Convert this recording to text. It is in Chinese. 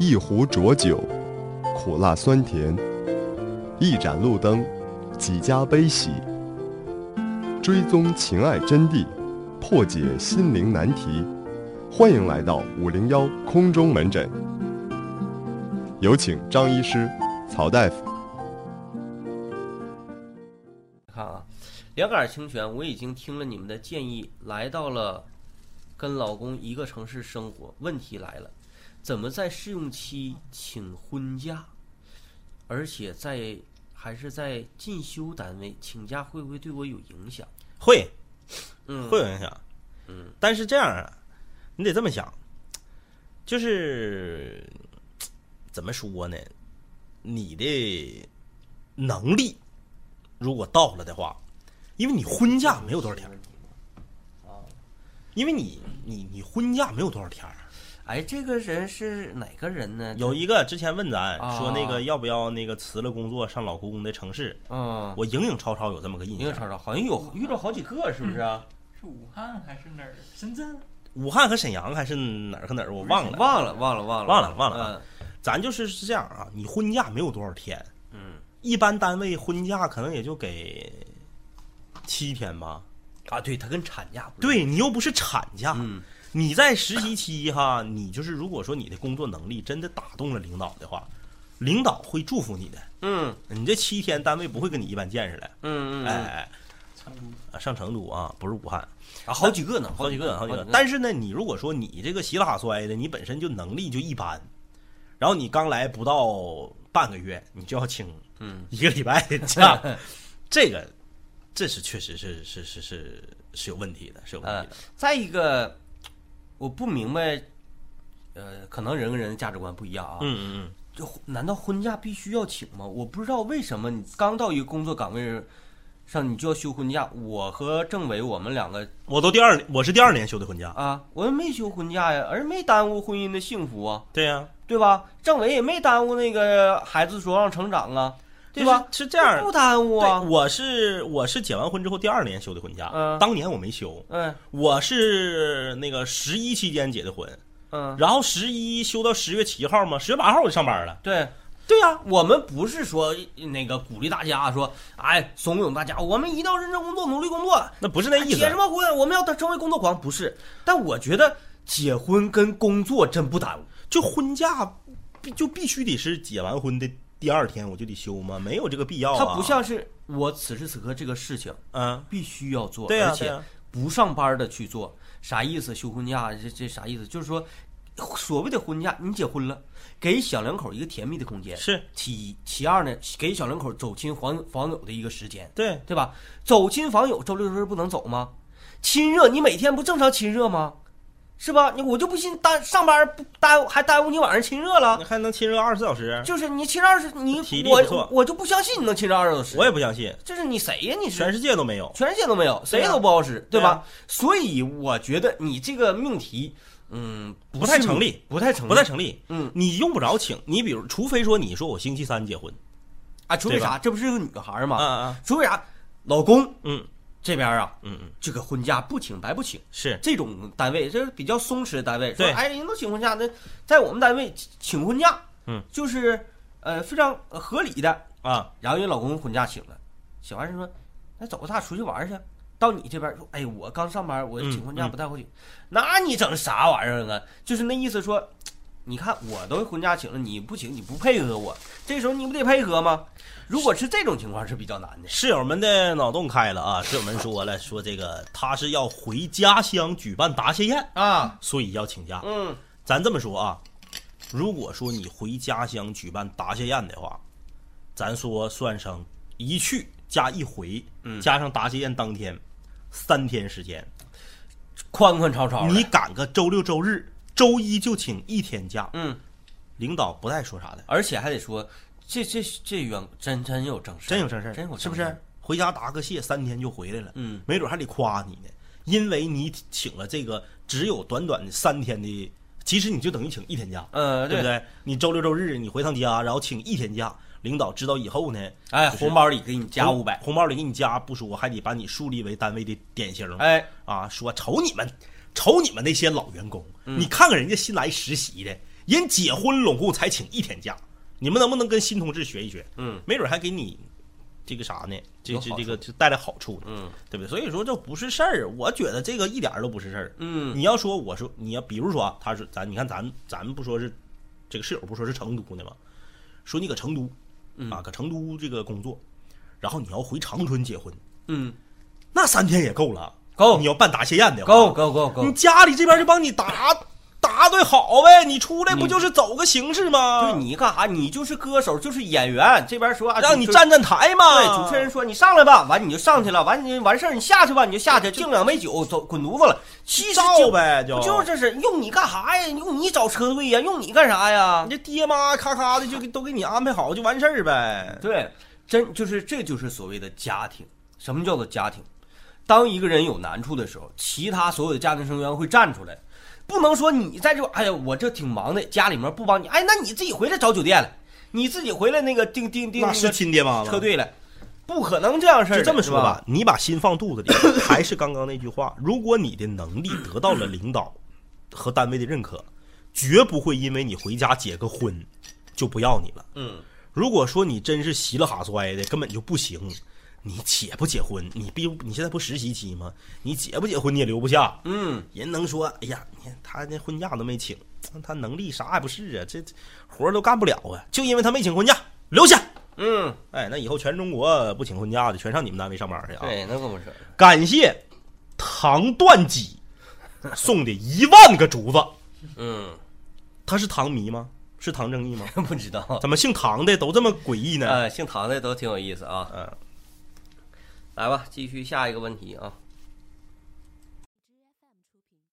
一壶浊酒，苦辣酸甜；一盏路灯，几家悲喜。追踪情爱真谛，破解心灵难题。欢迎来到五零幺空中门诊，有请张医师、曹大夫。看啊，两杆清泉，我已经听了你们的建议，来到了跟老公一个城市生活。问题来了，怎么在试用期请婚假，而且在还是在进修单位请假，会不会对我有影响？会，嗯，会有影响。嗯，但是这样啊，你得这么想，就是怎么说呢？你的能力如果到了的话，因为你婚假没有多少天儿，因为你你你婚假没有多少天儿。哎，这个人是哪个人呢？有一个之前问咱啊说那个要不要那个辞了工作上老公的城市，嗯，我影影绰绰有这么个印象。影影绰绰，好像有遇到好几个，是不是啊？是武汉还是哪儿？深圳？武汉和沈阳还是哪儿和哪儿我忘了，忘了，忘了，忘了，忘了忘了嗯咱就是是这样啊，你婚假没有多少天，嗯一般单位婚假可能也就给七天吧。啊，对他跟产假不对你又不是产假，嗯你在实习期哈，你就是如果说你的工作能力真的打动了领导的话，领导会祝福你的。嗯你这七天单位不会跟你一般见识的。嗯嗯，哎哎成都哎，上成都啊，不是武汉，啊，好几个呢，好几个，好几个。但但是呢，你如果说你这个稀里哈摔的，你本身就能力就一般，然后你刚来不到半个月，你就要请嗯一个礼拜的假，这个这是确实是是是是是有问题的，是有问题的。再一个，我不明白，呃，可能人跟人的价值观不一样啊。嗯嗯嗯就难道婚假必须要请吗？我不知道为什么你刚到一个工作岗位上，你就要休婚假。我和政委我们两个嗯，我都第二年，我是第二年休的婚假。啊，我也没休婚假呀，而没耽误婚姻的幸福啊，对呀、对吧？政委也没耽误那个孩子茁壮成长啊，对吧？是是这样不耽误对，啊。我是我是结完婚之后第二年休的婚假，嗯当年我没休，嗯我是那个十一期间结的婚，嗯，然后十一休到十月七号嘛，十月八号我就上班了。对。对呀、我们不是说那个鼓励大家说，哎，怂恿大家，我们一定要认真工作，努力工作，那不是那意思结什。么婚？我们要成为工作狂，不是。但我觉得结婚跟工作真不耽误。就婚假必就必须得是结完婚的第二天我就得休吗？没有这个必要啊。它不像是我此时此刻这个事情嗯，必须要做，而且、不上班的去做，啥意思？休婚假这这啥意思？就是说，所谓的婚假，你结婚了，给小两口一个甜蜜的空间，是其一，其二呢，给小两口走亲访访友的一个时间，对对吧？走亲访友，周六周日不能走吗？亲热，你每天不正常亲热吗？是吧？你我就不信耽上班不耽误，还耽误你晚上亲热了你。还能亲热二十四小时？就是你亲热二十，你我体力不错我就不相信你能亲热二十小时。我也不相信，这是你谁呀？你是全世界都没有。全世界都没有，谁都不好使，对吧？对啊所以我觉得你这个命题，嗯，不太成立，不太成立，不太成立，嗯你用不着请。你比如，除非说你说我星期三结婚，啊，除非啥？这不是个女孩吗？啊啊，除非啥？老公嗯这边啊，嗯嗯，这个婚假不请白不请，是这种单位这是比较松弛的单位。说对哎，人都请婚假，那在我们单位请婚假，嗯，就是呃非常合理的。啊，然后人老公婚假请了，小孩儿说：“那走，咱俩出去玩去。”到你这边说：“哎，我刚上班，我嗯请婚假嗯不太好请。那你整啥玩意儿啊？就是那意思说，你看我都婚假请了，你不请，你不配合我，这时候你不得配合吗？如果是这种情况是比较难的。室友们的脑洞开了啊！室友们说了，说这个他是要回家乡举办答谢宴，啊，所以要请假。嗯咱这么说啊，如果说你回家乡举办答谢宴的话，咱说算上一去加一回，嗯加上答谢宴当天，三天时间，宽宽敞敞。你赶个周六周日，周一就请一天假，嗯，领导不带说啥的，而且还得说，这这这员真真有正事，真有正事儿，真有正是不是？？回家答个谢，三天就回来了，嗯，没准还得夸你呢，因为你请了这个只有短短的三天的，其实你就等于请一天假，呃，对不？对？你周六周日你回趟家，然后请一天假，领导知道以后呢，哎，红包里给你加五百，红包里给你加不说，还得把你树立为单位的典型。哎，啊，说瞅你们，瞅你们那些老员工，嗯你看看人家新来实习的，人结婚拢共才请一天假，你们能不能跟新同志学一学？嗯没准还给你这个啥呢？这这这个就带来好处呢，嗯对不对？所以说这不是事儿，我觉得这个一点儿都不是事儿。嗯你要说我说你要比如说啊，他是咱你看咱咱不说是这个室友不说是成都的吗？说你搁成都嗯啊，搁成都这个工作，然后你要回长春结婚，嗯，那三天也够了。够你要办答谢宴的话，够够够够你，家里这边就帮你答答对好呗，你出来不就是走个形式吗？就是你干啥？你就是歌手，就是演员。这边说啊，让你站站台嘛。对，主持人说你上来吧，完你就上去了，完你完事儿你下去吧，你就下去，敬两杯酒，走滚犊子了。其实照就呗，就不就是这是用你干啥呀？用你找车队呀？用你干啥呀你？这爹妈咔咔的就给都给你安排好就完事儿呗。对，真就是这就是所谓的家庭。什么叫做家庭？当一个人有难处的时候，其他所有的家庭成员会站出来，不能说你在这，哎呀，我这挺忙的，家里面不帮你，哎，那你自己回来找酒店了，你自己回来那个订订订那是亲爹妈吗？车队了，不可能这样事儿。就这么说是吧，，你把心放肚子里，还是刚刚那句话，如果你的能力得到了领导和单位的认可，绝不会因为你回家结个婚就不要你了。嗯，如果说你真是稀了哈摔的，根本就不行，你结不结婚？你毕你现在不实习期吗？你结不结婚你也留不下。嗯，人能说，哎呀，你看他那婚假都没请，他能力啥也不是啊，这这活儿都干不了啊，就因为他没请婚假，留下。嗯，哎，那以后全中国不请婚假的，全上你们单位上班去啊！对，那可不是。感谢唐断机 送的一万个竹子，嗯，他是唐迷吗？是唐正义吗？不知道。怎么姓唐的都这么诡异呢？呃，姓唐的都挺有意思啊。嗯，来吧，继续下一个问题啊。